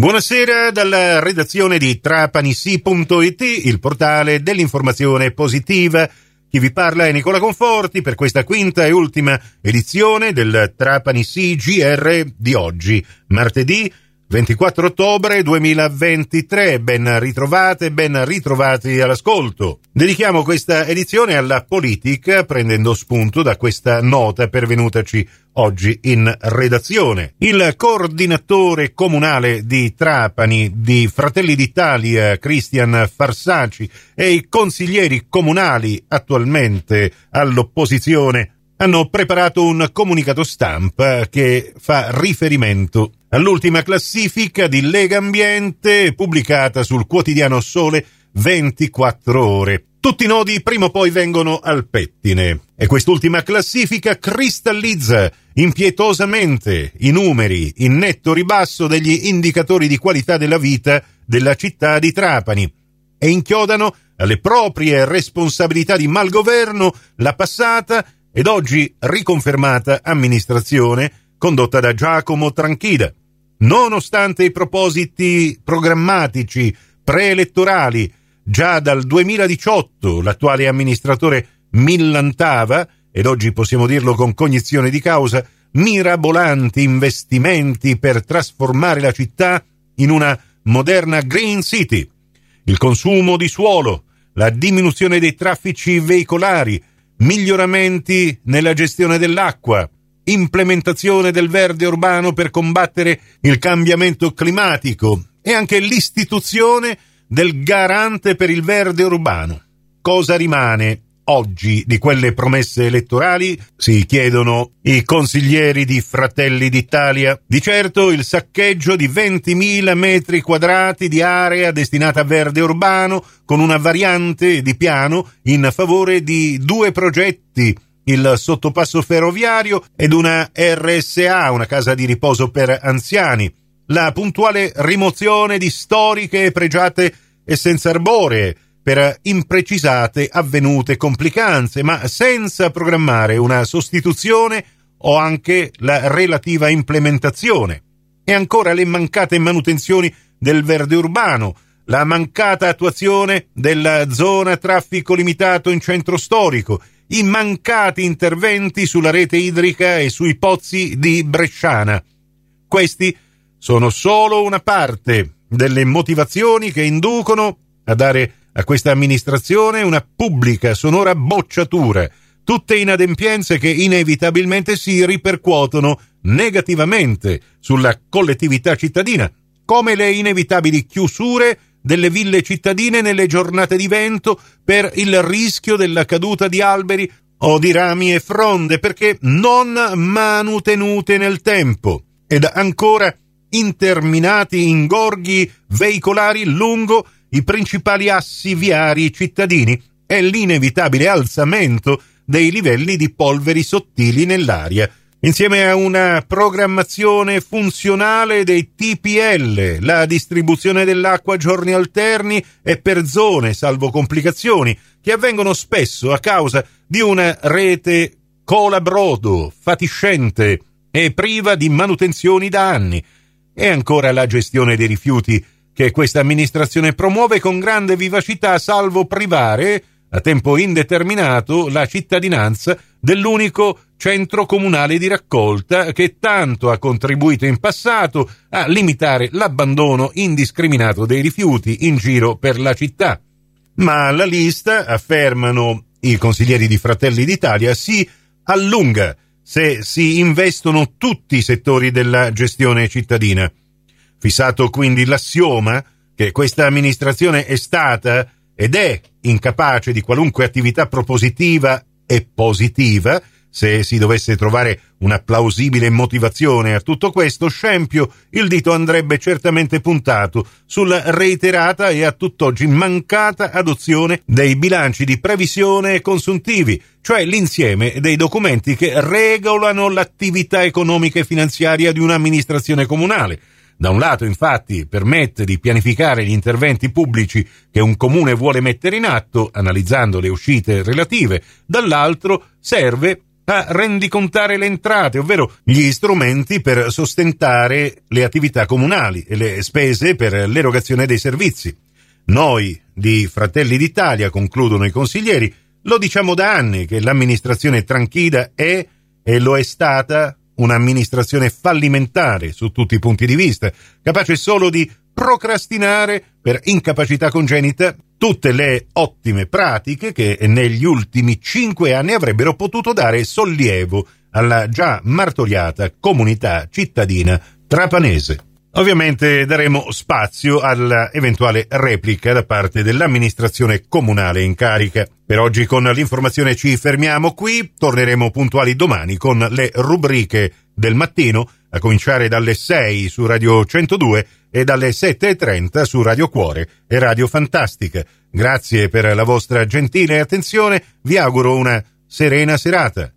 Buonasera dalla redazione di trapanisi.it, il portale dell'informazione positiva. Chi vi parla è Nicola Conforti per questa quinta e ultima edizione del Trapani GR di oggi, martedì 24 ottobre 2023, ben ritrovate, ben ritrovati all'ascolto. Dedichiamo questa edizione alla politica prendendo spunto da questa nota pervenutaci oggi in redazione. Il coordinatore comunale di Trapani di Fratelli d'Italia, Cristian Farsaci, e i consiglieri comunali attualmente all'opposizione hanno preparato un comunicato stampa che fa riferimento all'ultima classifica di Lega Ambiente pubblicata sul quotidiano Sole 24 ore. Tutti i nodi prima o poi vengono al pettine e quest'ultima classifica cristallizza impietosamente i numeri in netto ribasso degli indicatori di qualità della vita della città di Trapani e inchiodano alle proprie responsabilità di malgoverno la passata ed oggi riconfermata amministrazione condotta da Giacomo Tranchida. Nonostante i propositi programmatici preelettorali già dal 2018 l'attuale amministratore millantava, ed oggi possiamo dirlo con cognizione di causa, mirabolanti investimenti per trasformare la città in una moderna Green City. Il consumo di suolo, la diminuzione dei traffici veicolari, miglioramenti nella gestione dell'acqua, implementazione del verde urbano per combattere il cambiamento climatico e anche l'istituzione del garante per il verde urbano. Cosa rimane oggi di quelle promesse elettorali? Si chiedono i consiglieri di Fratelli d'Italia. Di certo il saccheggio di 20.000 metri quadrati di area destinata a verde urbano con una variante di piano in favore di due progetti il sottopasso ferroviario ed una RSA, una casa di riposo per anziani, la puntuale rimozione di storiche e pregiate essenze arboree, per imprecisate avvenute complicanze, ma senza programmare una sostituzione o anche la relativa implementazione. E ancora le mancate manutenzioni del verde urbano, la mancata attuazione della zona traffico limitato in centro storico, i mancati interventi sulla rete idrica e sui pozzi di Bresciana. Questi sono solo una parte delle motivazioni che inducono a dare a questa amministrazione una pubblica sonora bocciatura, tutte inadempienze che inevitabilmente si ripercuotono negativamente sulla collettività cittadina, come le inevitabili chiusure delle ville cittadine nelle giornate di vento per il rischio della caduta di alberi o di rami e fronde perché non manutenute nel tempo ed ancora interminati ingorghi veicolari lungo i principali assi viari cittadini e l'inevitabile alzamento dei livelli di polveri sottili nell'aria, insieme a una programmazione funzionale dei TPL, la distribuzione dell'acqua a giorni alterni e per zone, salvo complicazioni, che avvengono spesso a causa di una rete colabrodo, fatiscente e priva di manutenzioni da anni, e ancora la gestione dei rifiuti che questa amministrazione promuove con grande vivacità, salvo privare a tempo indeterminato la cittadinanza dell'unico centro comunale di raccolta che tanto ha contribuito in passato a limitare l'abbandono indiscriminato dei rifiuti in giro per la città. Ma la lista, affermano i consiglieri di Fratelli d'Italia, si allunga se si investono tutti i settori della gestione cittadina. Fissato quindi l'assioma che questa amministrazione è stata ed è incapace di qualunque attività propositiva e positiva, se si dovesse trovare una plausibile motivazione a tutto questo, scempio il dito andrebbe certamente puntato sulla reiterata e a tutt'oggi mancata adozione dei bilanci di previsione e consuntivi, cioè l'insieme dei documenti che regolano l'attività economica e finanziaria di un'amministrazione comunale da un lato, infatti, permette di pianificare gli interventi pubblici che un comune vuole mettere in atto, analizzando le uscite relative, dall'altro serve a rendicontare le entrate, ovvero gli strumenti per sostentare le attività comunali e le spese per l'erogazione dei servizi. Noi di Fratelli d'Italia, concludono i consiglieri, lo diciamo da anni che l'amministrazione Tranchida è e lo è stata un'amministrazione fallimentare su tutti i punti di vista, capace solo di procrastinare per incapacità congenita tutte le ottime pratiche che negli ultimi cinque anni avrebbero potuto dare sollievo alla già martoriata comunità cittadina trapanese. Ovviamente daremo spazio all'eventuale replica da parte dell'amministrazione comunale in carica. Per oggi con l'informazione ci fermiamo qui, torneremo puntuali domani con le rubriche del mattino, a cominciare dalle 6 su Radio 102 e dalle 7.30 su Radio Cuore e Radio Fantastica. Grazie per la vostra gentile attenzione, vi auguro una serena serata.